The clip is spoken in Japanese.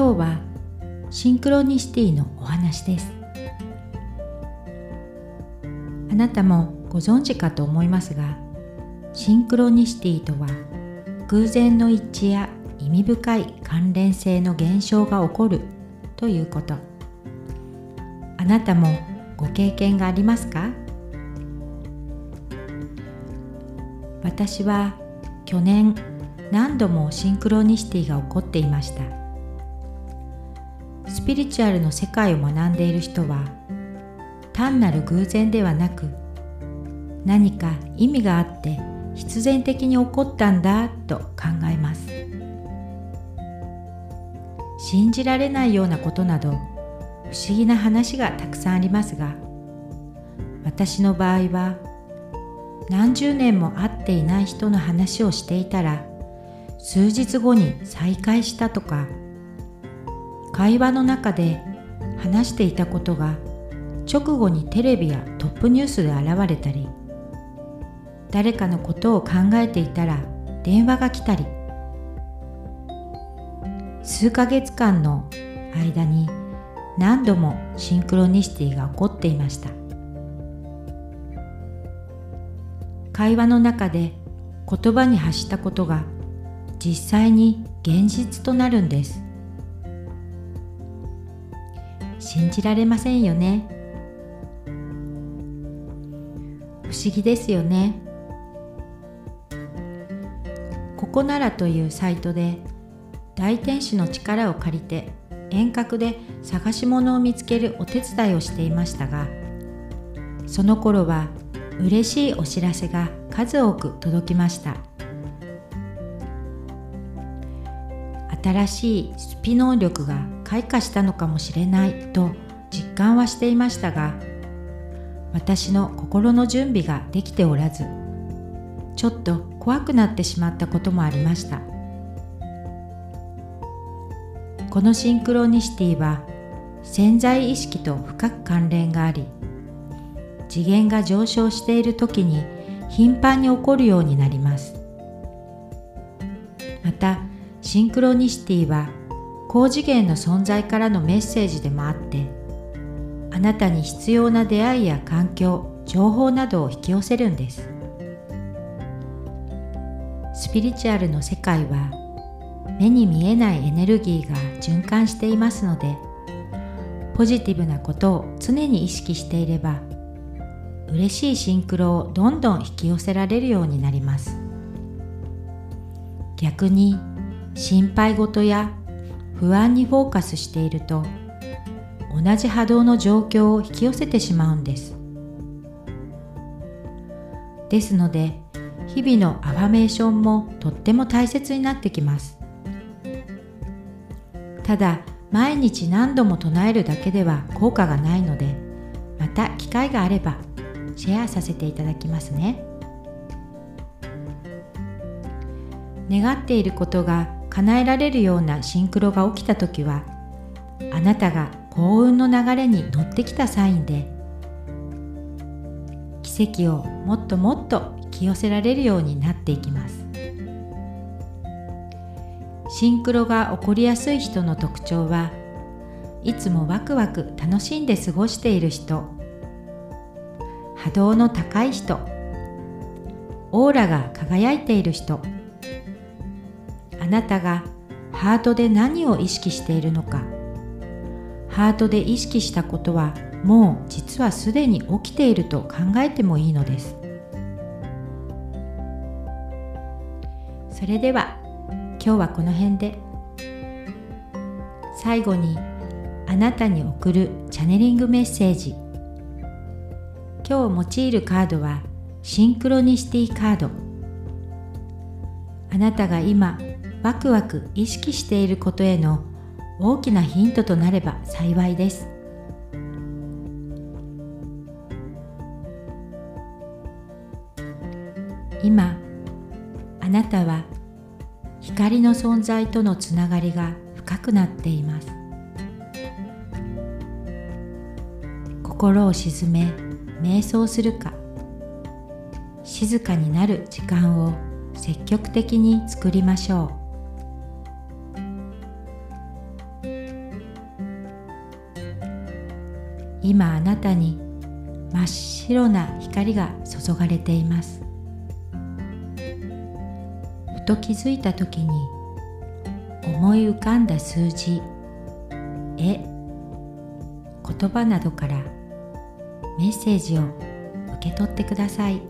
今日はシンクロニシティのお話です。あなたもご存知かと思いますがシンクロニシティとは偶然の一致や意味深い関連性の現象が起こるということ。あなたもご経験がありますか？私は去年何度もシンクロニシティが起こっていました。スピリチュアルの世界を学んでいる人は単なる偶然ではなく何か意味があって必然的に起こったんだと考えます。信じられないようなことなど不思議な話がたくさんありますが私の場合は何十年も会っていない人の話をしていたら数日後に再会したとか会話の中で話していたことが直後にテレビやトップニュースで現れたり誰かのことを考えていたら電話が来たり数ヶ月間の間に何度もシンクロニシティが起こっていました。会話の中で言葉に発したことが実際に現実となるんです。信じられませんよね。不思議ですよね。ここならというサイトで大天使の力を借りて遠隔で探し物を見つけるお手伝いをしていましたがその頃は嬉しいお知らせが数多く届きました。新しいスピ能力が開花したのかもしれないと実感はしていましたが私の心の準備ができておらずちょっと怖くなってしまったこともありました。このシンクロニシティは潜在意識と深く関連があり次元が上昇している時に頻繁に起こるようになります。またシンクロニシティは高次元の存在からのメッセージでもあってあなたに必要な出会いや環境情報などを引き寄せるんです。スピリチュアルの世界は目に見えないエネルギーが循環していますのでポジティブなことを常に意識していれば嬉しいシンクロをどんどん引き寄せられるようになります。逆に心配事や不安にフォーカスしていると同じ波動の状況を引き寄せてしまうんです。ですので日々のアファメーションもとっても大切になってきます。ただ毎日何度も唱えるだけでは効果がないのでまた機会があればシェアさせていただきますね。願っていることが叶えられるようなシンクロが起きた時はあなたが幸運の流れに乗ってきたサインで奇跡をもっともっと引き寄せられるようになっていきます。シンクロが起こりやすい人の特徴はいつもワクワク楽しんで過ごしている人波動の高い人オーラが輝いている人。なたがハートで何を意識しているのか。ハートで意識したことはもう実はすでに起きていると考えてもいいのです。それでは今日はこの辺で。最後にあなたに送るチャネリングメッセージ。今日用いるカードはシンクロニシティカード。あなたが今ワクワク意識していることへの大きなヒントとなれば幸いです。今あなたは光の存在とのつながりが深くなっています。心を沈め瞑想するか静かになる時間を積極的に作りましょう。今あなたに真っ白な光が注がれています。ふと気づいた時に思い浮かんだ数字絵言葉などからメッセージを受け取ってください。